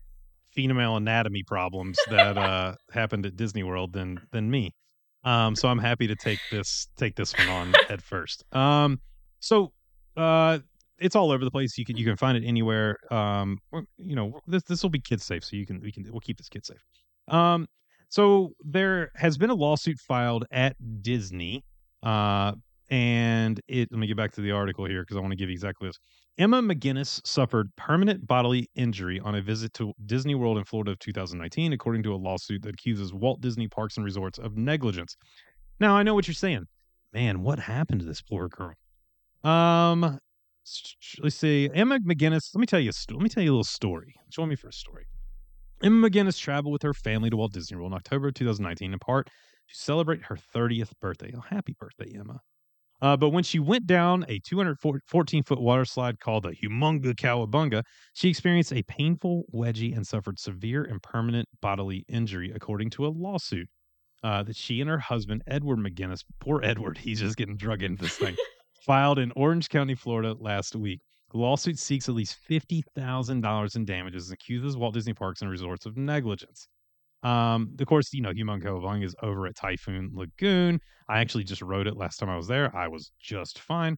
female anatomy problems that uh, happened at Disney World than than me. Um, so I'm happy to take this take this one on *laughs* at first. Um, so uh, it's all over the place. You can you can find it anywhere. Um, you know this this will be kid safe, so you can we can we'll keep this kid safe. Um, so there has been a lawsuit filed at Disney. Uh, and it let me get back to the article here because I want to give you exactly this. Emma McGinnis suffered permanent bodily injury on a visit to Disney World in Florida of 2019, according to a lawsuit that accuses Walt Disney Parks and Resorts of negligence. Now, I know what you're saying. Man, what happened to this poor girl? Um, let's see. Emma McGinnis. Let me tell you. A let me tell you a little story. Join me for a story. Emma McGinnis traveled with her family to Walt Disney World in October of 2019, in part to celebrate her 30th birthday. Oh, happy birthday, Emma! Uh, but when she went down a 214 foot water slide called the Humunga Cowabunga, she experienced a painful wedgie and suffered severe and permanent bodily injury, according to a lawsuit uh, that she and her husband, Edward McGinnis, poor Edward, *laughs* he's just getting drug into this thing, *laughs* filed in Orange County, Florida last week. The lawsuit seeks at least $50,000 in damages and accuses Walt Disney Parks and Resorts of negligence. Um, of course, you know, Humunga Cowabunga is over at Typhoon Lagoon. I actually just wrote it last time I was there. I was just fine.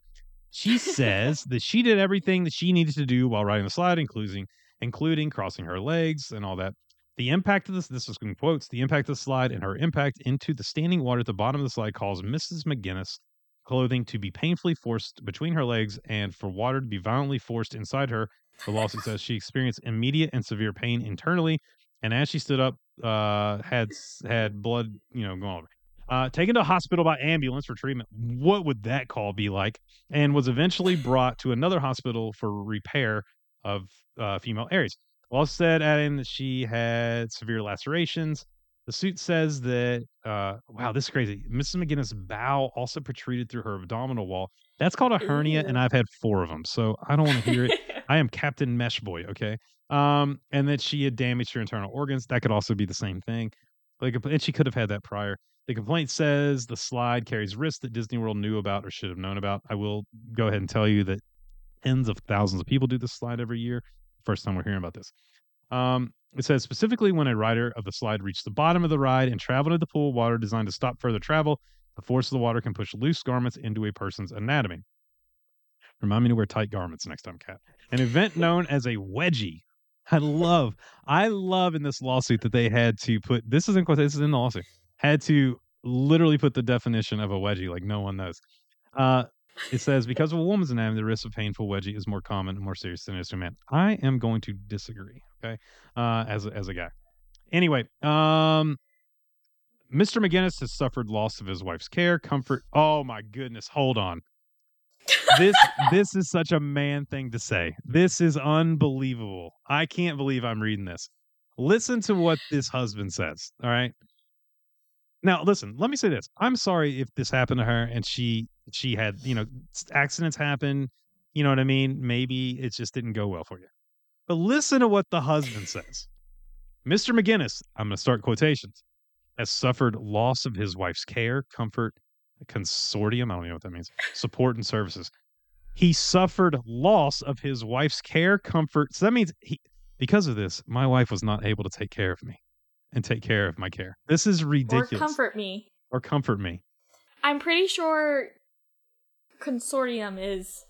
She says that she did everything that she needed to do while riding the slide, including including crossing her legs and all that. The impact of this, this is in quotes, the impact of the slide and her impact into the standing water at the bottom of the slide caused Mrs. McGinnis clothing to be painfully forced between her legs and for water to be violently forced inside her. The lawsuit says she experienced immediate and severe pain internally, and as she stood up, uh, had had blood, you know, going over. Uh, taken to hospital by ambulance for treatment. What would that call be like? And was eventually brought to another hospital for repair of uh, female areas. Also said, adding that she had severe lacerations. The suit says that, uh, wow, this is crazy. Mrs. McGinnis' bowel also protruded through her abdominal wall. That's called a hernia, and I've had four of them, so I don't want to hear it. *laughs* I am Captain Mesh Boy, okay? Um, and that she had damaged her internal organs. That could also be the same thing. Like, and she could have had that prior. The complaint says the slide carries risks that Disney World knew about or should have known about. I will go ahead and tell you that tens of thousands of people do this slide every year. First time we're hearing about this. Um, it says specifically when a rider of the slide reached the bottom of the ride and traveled into the pool of water designed to stop further travel, the force of the water can push loose garments into a person's anatomy. Remind me to wear tight garments next time, Kat. An event *laughs* known as a wedgie. I love, I love in this lawsuit that they had to put this is in quote, this is in the lawsuit, had to literally put the definition of a wedgie like no one knows. Uh, it says because of a woman's anatomy, the risk of painful wedgie is more common and more serious than it is to a man. I am going to disagree. Okay, uh, as as a guy. Anyway, um, Mr. McGinnis has suffered loss of his wife's care, comfort. Oh my goodness, hold on. This this is such a man thing to say. This is unbelievable. I can't believe I'm reading this. Listen to what this husband says. All right. Now, listen, let me say this. I'm sorry if this happened to her and she she had, you know, accidents happen, you know what I mean? Maybe it just didn't go well for you. But listen to what the husband says. Mr. McGinnis, I'm going to start quotations, has suffered loss of his wife's care, comfort, consortium, I don't know what that means, support and services. He suffered loss of his wife's care, comfort. So that means he, because of this, my wife was not able to take care of me and take care of my care. This is ridiculous. Or comfort me. Or comfort me. I'm pretty sure consortium is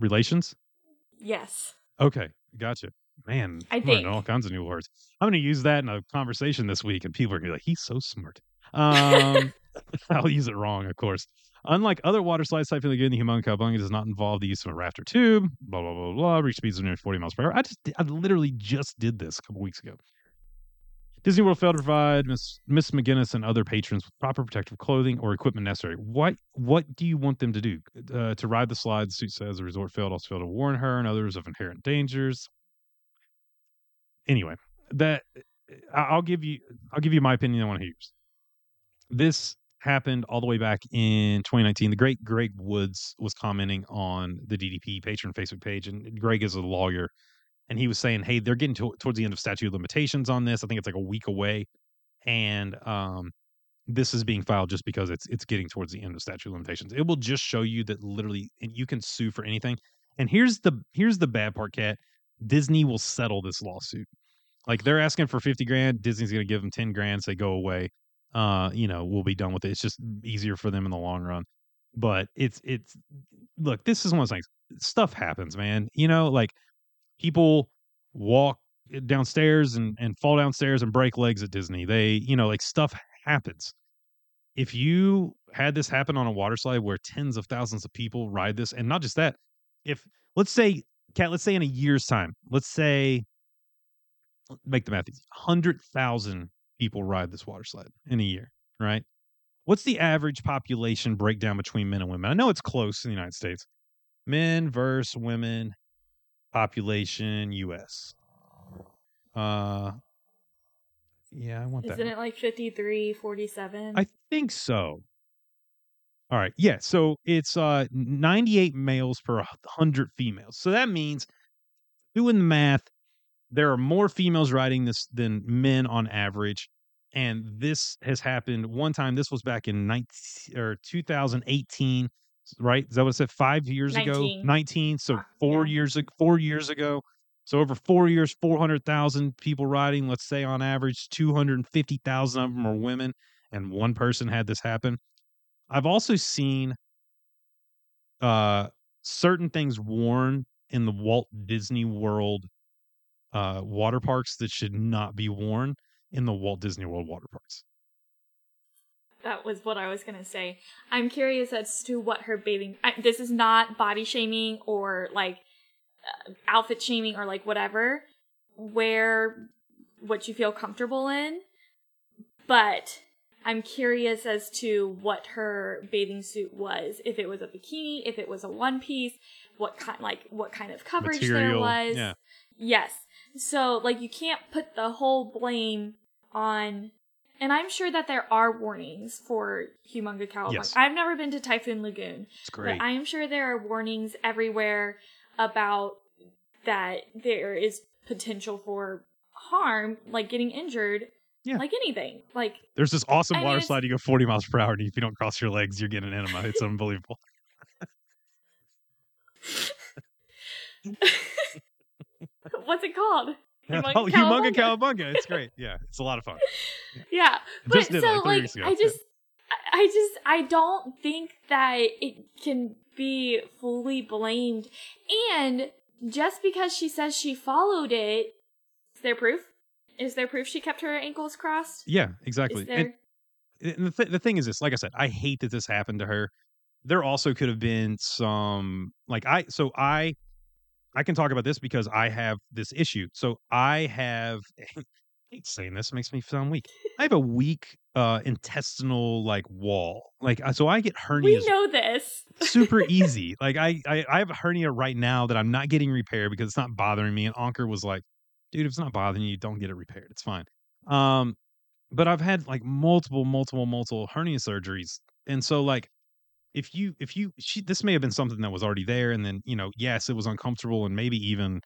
Relations? yes. Okay, gotcha. Man, I I'm think. all kinds of new words. I'm going to use that in a conversation this week, and people are going to be like, "He's so smart." Um, *laughs* I'll use it wrong, of course. Unlike other water slides, Typhoon Lagoon, the Humunga Cowabunga does not involve the use of a raft or tube. Blah blah blah blah. Reach speeds of near 40 miles per hour. I just, I literally just did this a couple weeks ago. Disney World failed to provide Miss Miss McGinnis and other patrons with proper protective clothing or equipment necessary. What what do you want them to do? Uh, to ride the slide, suit says the resort failed also failed to warn her and others of inherent dangers. Anyway, that I'll give you I'll give you my opinion on what yours. This happened all the way back in 2019. The great Greg Woods was commenting on the DDP Patreon Facebook page, and Greg is a lawyer, and he was saying, "Hey, they're getting to, towards the end of statute of limitations on this. I think it's like a week away, and um, this is being filed just because it's it's getting towards the end of statute of limitations. It will just show you that literally you can sue for anything. And here's the here's the bad part, Kat. Disney will settle this lawsuit. Like they're asking for 50 grand, Disney's going to give them 10 grand, say go away. Uh, you know, we'll be done with it. It's just easier for them in the long run. But it's it's look, this is one of those things. Stuff happens, man. You know, like people walk downstairs and and fall downstairs and break legs at Disney. They, you know, like stuff happens. If you had this happen on a water slide where tens of thousands of people ride this, and not just that, if let's say, Kat, let's say in a year's time, let's say, make the math easy, hundred thousand people ride this water slide in a year, right? What's the average population breakdown between men and women? I know it's close in the United States. Men versus women, population, U.S. Uh, yeah, I want that. Isn't it like 53, 47? I think so. All right. Yeah. So it's uh 98 males per 100 females. So that means doing the math, there are more females riding this than men on average. And this has happened one time. This was back in 19 or 2018, right? Is that what it said? Five years ago? 19. 19. So four yeah. years ago, four years ago. So over four years, 400,000 people riding. Let's say on average, 250,000 of them are women, and one person had this happen. I've also seen uh, certain things worn in the Walt Disney World uh, water parks that should not be worn in the Walt Disney World water parks. That was what I was gonna say. I'm curious as to what her bathing. I, this is not body shaming or like uh, outfit shaming or like whatever. Wear what you feel comfortable in, but I'm curious as to what her bathing suit was. If it was a bikini, if it was a one piece, what kind like what kind of coverage there was. yeah. Yes. So like you can't put the whole blame on and I'm sure that there are warnings for Humunga Cowabunga. Yes. I've never been to Typhoon Lagoon, It's great. but I am sure there are warnings everywhere about that there is potential for harm, like getting injured, Yeah. like anything. Like There's this awesome I water it's- slide. You go 40 miles per hour, and if you don't cross your legs, you're getting an enema. It's *laughs* unbelievable. *laughs* *laughs* what's it called? *laughs* Humunga oh, Cowabunga. It's *laughs* great. Yeah, it's a lot of fun. Yeah, *laughs* but Just did so like, like ago. I just, I- I just, I don't think that it can be fully blamed. And just because she says she followed it, is there proof? Is there proof she kept her ankles crossed? Yeah, exactly. Is And- there? and the, th- the thing is this like i said i hate that this happened to her there also could have been some like i so i i can talk about this because i have this issue. So i have *laughs* I hate saying this makes me sound weak. I have a weak uh intestinal like wall. Like uh, so i get we hernias know this. super *laughs* easy. Like I, I i have a hernia right now that i'm not getting repaired because it's not bothering me and anker was like dude if it's not bothering you don't get it repaired. It's fine. Um but I've had like multiple, multiple, multiple hernia surgeries, and so like if you if you she this may have been something that was already there, and then you know yes it was uncomfortable, and maybe even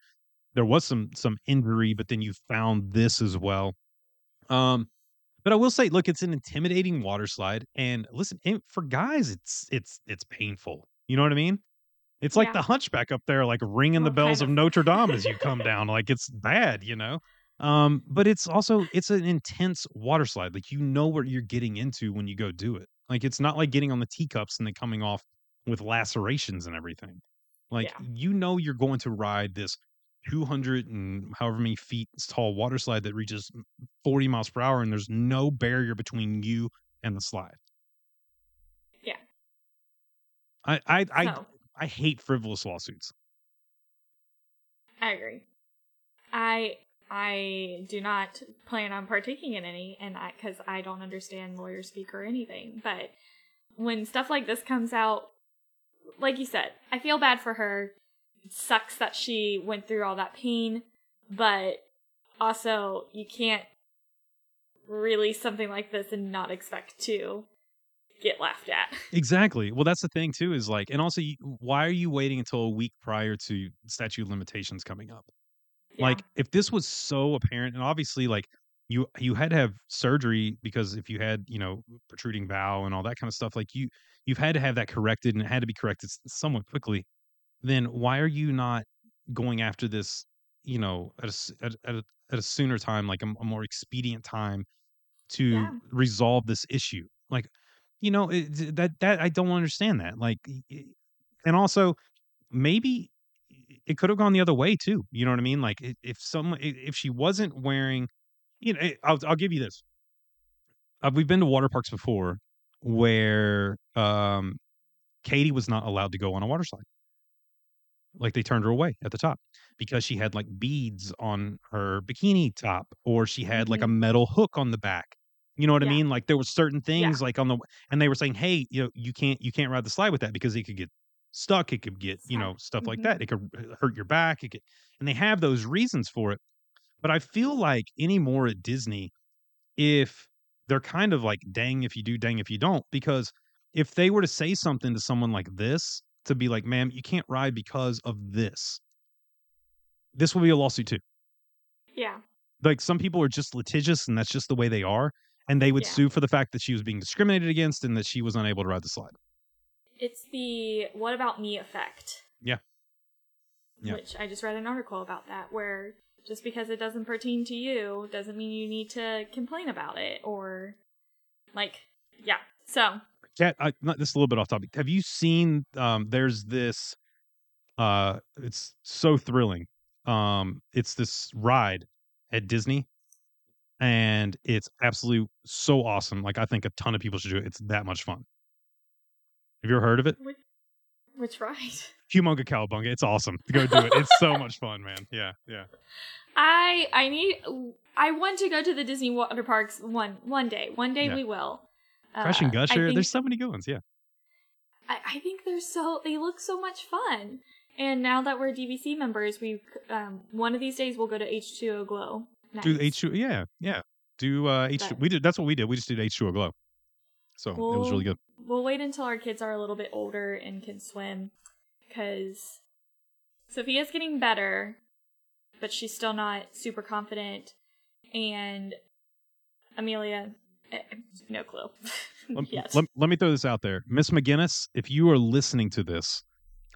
there was some some injury, but then you found this as well. Um, but I will say, look, it's an intimidating water slide, and listen, for guys, it's it's it's painful. You know what I mean? It's like Yeah. the hunchback up there, like ringing the bells kind of Notre Dame as you come *laughs* down. Like it's bad, you know? Um, but it's also it's an intense water slide. Like you know what you're getting into when you go do it. Like it's not like getting on the teacups and then coming off with lacerations and everything. Like Yeah. you know you're going to ride this 200 and however many feet tall water slide that reaches 40 miles per hour and there's no barrier between you and the slide. Yeah. I I I, So, I hate frivolous lawsuits. I agree. I I do not plan on partaking in any, and I because I don't understand lawyer speak or anything. But when stuff like this comes out, like you said, I feel bad for her. It sucks that she went through all that pain, but also you can't release something like this and not expect to get laughed at. *laughs* Exactly. Well, that's the thing too. Is like, and also, why are you waiting until a week prior to statute limitations coming up? Yeah. Like, if this was so apparent, and obviously, like you you had to have surgery because if you had you know protruding bowel and all that kind of stuff, like you you've had to have that corrected and it had to be corrected somewhat quickly. Then why are you not going after this? You know, at a at, at a, at a sooner time, like a, a more expedient time to Yeah. resolve this issue. Like, you know, it, that that I don't understand that. Like, and also maybe it could have gone the other way too. You know what I mean? Like, if someone if she wasn't wearing, you know, eh, I'll I'll give you this. Uh, we've been to water parks before where um Katie was not allowed to go on a water slide. Like they turned her away at the top because she had like beads on her bikini top or she had like a metal hook on the back. You know what I mean? Like there was certain things like on the and they were saying, "Hey, you know, you can't you can't ride the slide with that because it could get stuck, it could get, you know, stuff like Mhm. that. It could hurt your back, it could and they have those reasons for it. But I feel like anymore at Disney if they're kind of like dang if you do, dang if you don't because if they were to say something to someone like this to be like, "Ma'am, you can't ride because of this." This will be a lawsuit too yeah. like some people are just litigious and that's just the way they are and they would Yeah. sue for the fact that she was being discriminated against and that she was unable to ride the slide It's the what about me effect. Yeah. Yeah. Which I just read an article about that where just because it doesn't pertain to you doesn't mean you need to complain about it or like yeah. So Kat, I, not this is a little bit off topic have you seen um there's this uh it's so thrilling um it's this ride at disney and it's absolutely so awesome like i think a ton of people should do it it's that much fun have you ever heard of it which, which ride? *laughs* humunga cowabunga it's awesome go do it it's so much fun man yeah yeah I I need I want to go to the Disney water parks one one day. One day Yeah. we will. crash and Uh, gusher think- there's so many good ones yeah I, I think they're so they look so much fun. And now that we're DVC members, we um one of these days we'll go to H2O Glow. Do H2 yeah, yeah. Do uh H2 But- we did that's what we did. We just did H2O glow. So it was really good. We'll wait until our kids are a little bit older and can swim, because Sophia's getting better, but she's still not super confident, and Amelia, eh, no clue *laughs* yet. Let, let me throw this out there. Miss McGinnis, if you are listening to this,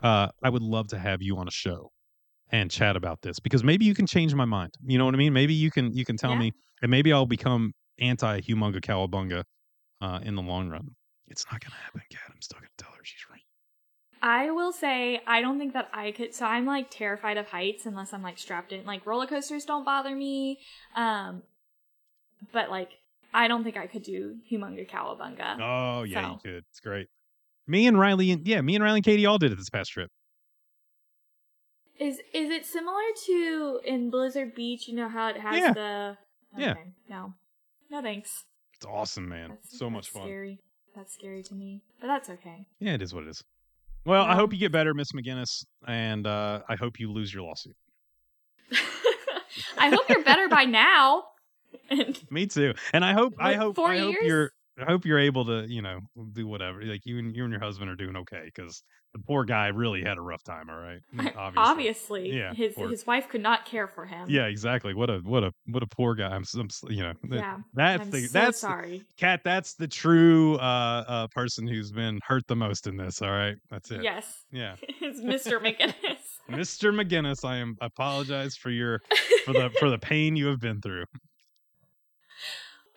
uh I would love to have you on a show and chat about this because maybe you can change my mind. You know what I mean? Maybe you can you can tell Yeah. me and maybe I'll become anti humunga cowabunga uh in the long run. It's not gonna happen, Kat. I'm still gonna tell her she's right. I will say I don't think that I could. So I'm like terrified of heights unless I'm like strapped in. Like roller coasters don't bother me, um, but like I don't think I could do Humunga Cowabunga. Oh yeah, you could. It's great. Me and Riley and yeah, me and Riley and Katie all did it this past trip. Is is it similar to in Blizzard Beach? You know how it has Yeah. the Yeah. No, no thanks. It's awesome, man. That's so much fun. Scary. That's scary to me, but that's okay. Yeah, it is what it is. Well, I hope you get better, Miss McGinnis, and uh, I hope you lose your lawsuit. *laughs* I hope you're better by now. *laughs* *laughs* Me too. And I hope I hope I hope years? you're I hope you're able to, you know, do whatever. Like you and you and your husband are doing okay because the poor guy really had a rough time. All right, *laughs* obviously. Obviously, Yeah, his poor- his wife could not care for him. Yeah, exactly. What a what a what a poor guy. I'm, I'm you know, yeah. that's I'm the so that's sorry. Kat. That's the true uh uh person who's been hurt the most in this. All right, that's it. Yes, Yeah, *laughs* it's Mr. McGinnis. Mr. McGinnis, I am apologize for your for the *laughs* for the pain you have been through.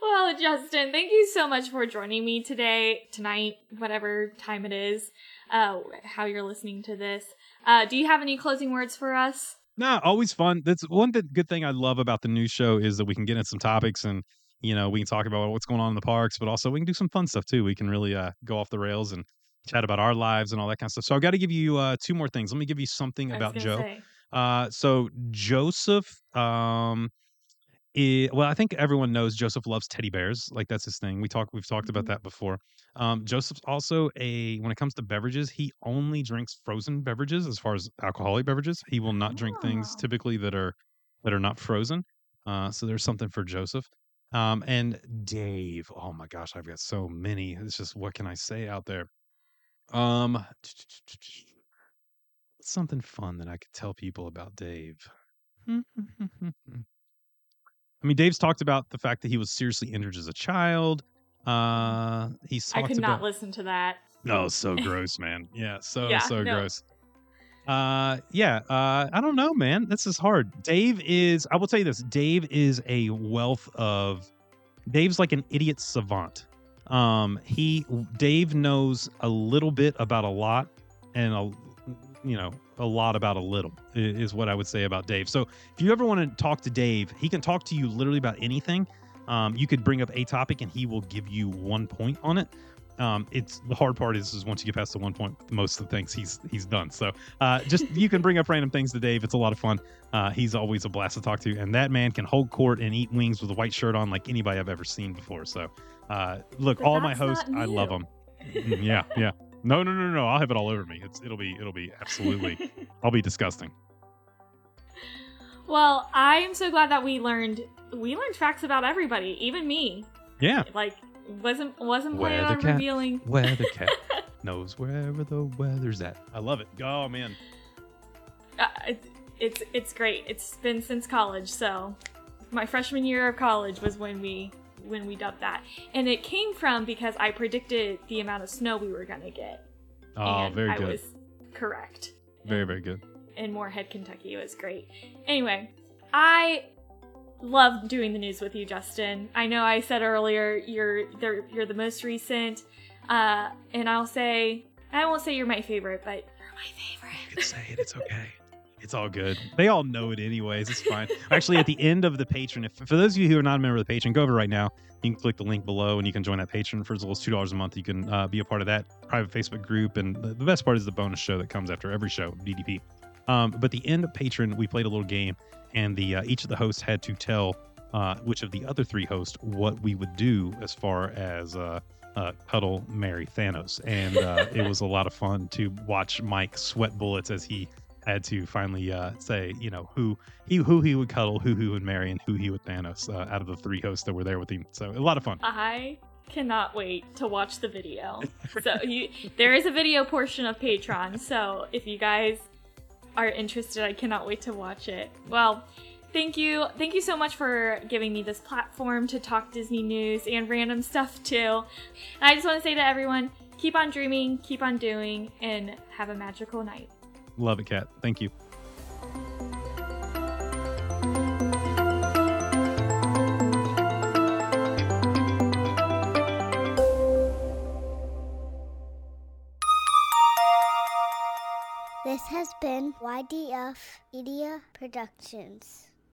Well, Justin, thank you so much for joining me today, tonight, whatever time it is, uh, how you're listening to this. Uh, do you have any closing words for us? No, always fun. That's one th- good thing I love about the new show is that we can get into some topics and you know we can talk about what's going on in the parks, but also we can do some fun stuff too. We can really uh, go off the rails and chat about our lives and all that kind of stuff. So I've got to give you uh, two more things. Let me give you something about Joe. say. Uh, so Joseph, um, i- well, I think everyone knows Joseph loves teddy bears. Like that's his thing. We talk, we've talked about Mhm. that before. Um, Joseph's also a when it comes to beverages, he only drinks frozen beverages as far as alcoholic beverages. He will not drink things Oh. typically that are that are not frozen. Uh, so there's something for Joseph. Um, and Dave. Oh my gosh, I've got so many. It's just what can I say out there? Um, something fun that I could tell people about Dave. *laughs* I mean, Dave's talked about the fact that he was seriously injured as a child. Uh, he's I could about. not listen to that. No, *laughs* so gross, man. Yeah, so Yeah, so no. gross. Uh, yeah. Uh, I don't know, man. This is hard. Dave is. I will tell you this. Dave is a wealth of. Dave's like an idiot savant. Um, he Dave knows a little bit about a lot, and a you know a lot about a little is what I would say about Dave. So if you ever want to talk to Dave, he can talk to you literally about anything. Um, you could bring up a topic and he will give you one point on it. Um, it's the hard part is, is once you get past the one point, most of the things he's he's done. So uh, just you can bring up random things to Dave. It's a lot of fun. Uh, he's always a blast to talk to, and that man can hold court and eat wings with a white shirt on like anybody I've ever seen before. So uh, look, But all my hosts, I love them. Mm, yeah, yeah. No, no, no, no. I'll have it all over me. It's it'll be it'll be absolutely. *laughs* I'll be disgusting. well, I am so glad that we learned we learned facts about everybody, even me. Yeah. Like wasn't wasn't planning Weather on cat. revealing. Where the cat *laughs* knows wherever the weather's at. I love it. Oh man. Uh, it's, it's it's great. It's been since college, so my freshman year of college was when we when we dubbed that, and it came from because I predicted the amount of snow we were gonna get. Oh, and very I good. was correct. Very very good. in Morehead, Kentucky. It was great. Anyway, I love doing the news with you, Justin. I know I said earlier you're they're, you're the most recent, uh, and I'll say I won't say you're my favorite, but you're my favorite. You can say it. It's okay. It's all good. They all know it anyways. It's fine. Actually, at the end of the Patreon, if for those of you who are not a member of the Patreon, go over right now. You can click the link below and you can join that Patreon for as little as two dollars a month. You can uh, be a part of that private Facebook group, and the, the best part is the bonus show that comes after every show, DDP. Um, but the end of Patreon, we played a little game, and the uh, each of the hosts had to tell uh, which of the other three hosts what we would do as far as uh, uh, cuddle, marry Thanos, and uh, it was a lot of fun to watch Mike sweat bullets as he had to finally uh, say, you know, who he who he would cuddle, who he would marry, and who he would Thanos uh, out of the three hosts that were there with him. So a lot of fun. I cannot wait to watch the video. so you there is a video portion of Patreon, so if you guys are interested, I cannot wait to watch it. Well, thank you. Thank you so much for giving me this platform to talk Disney news and random stuff too. And I just want to say to everyone, keep on dreaming, keep on doing, and have a magical night. Love it, Kat. Thank you. This has been YDF Media Productions.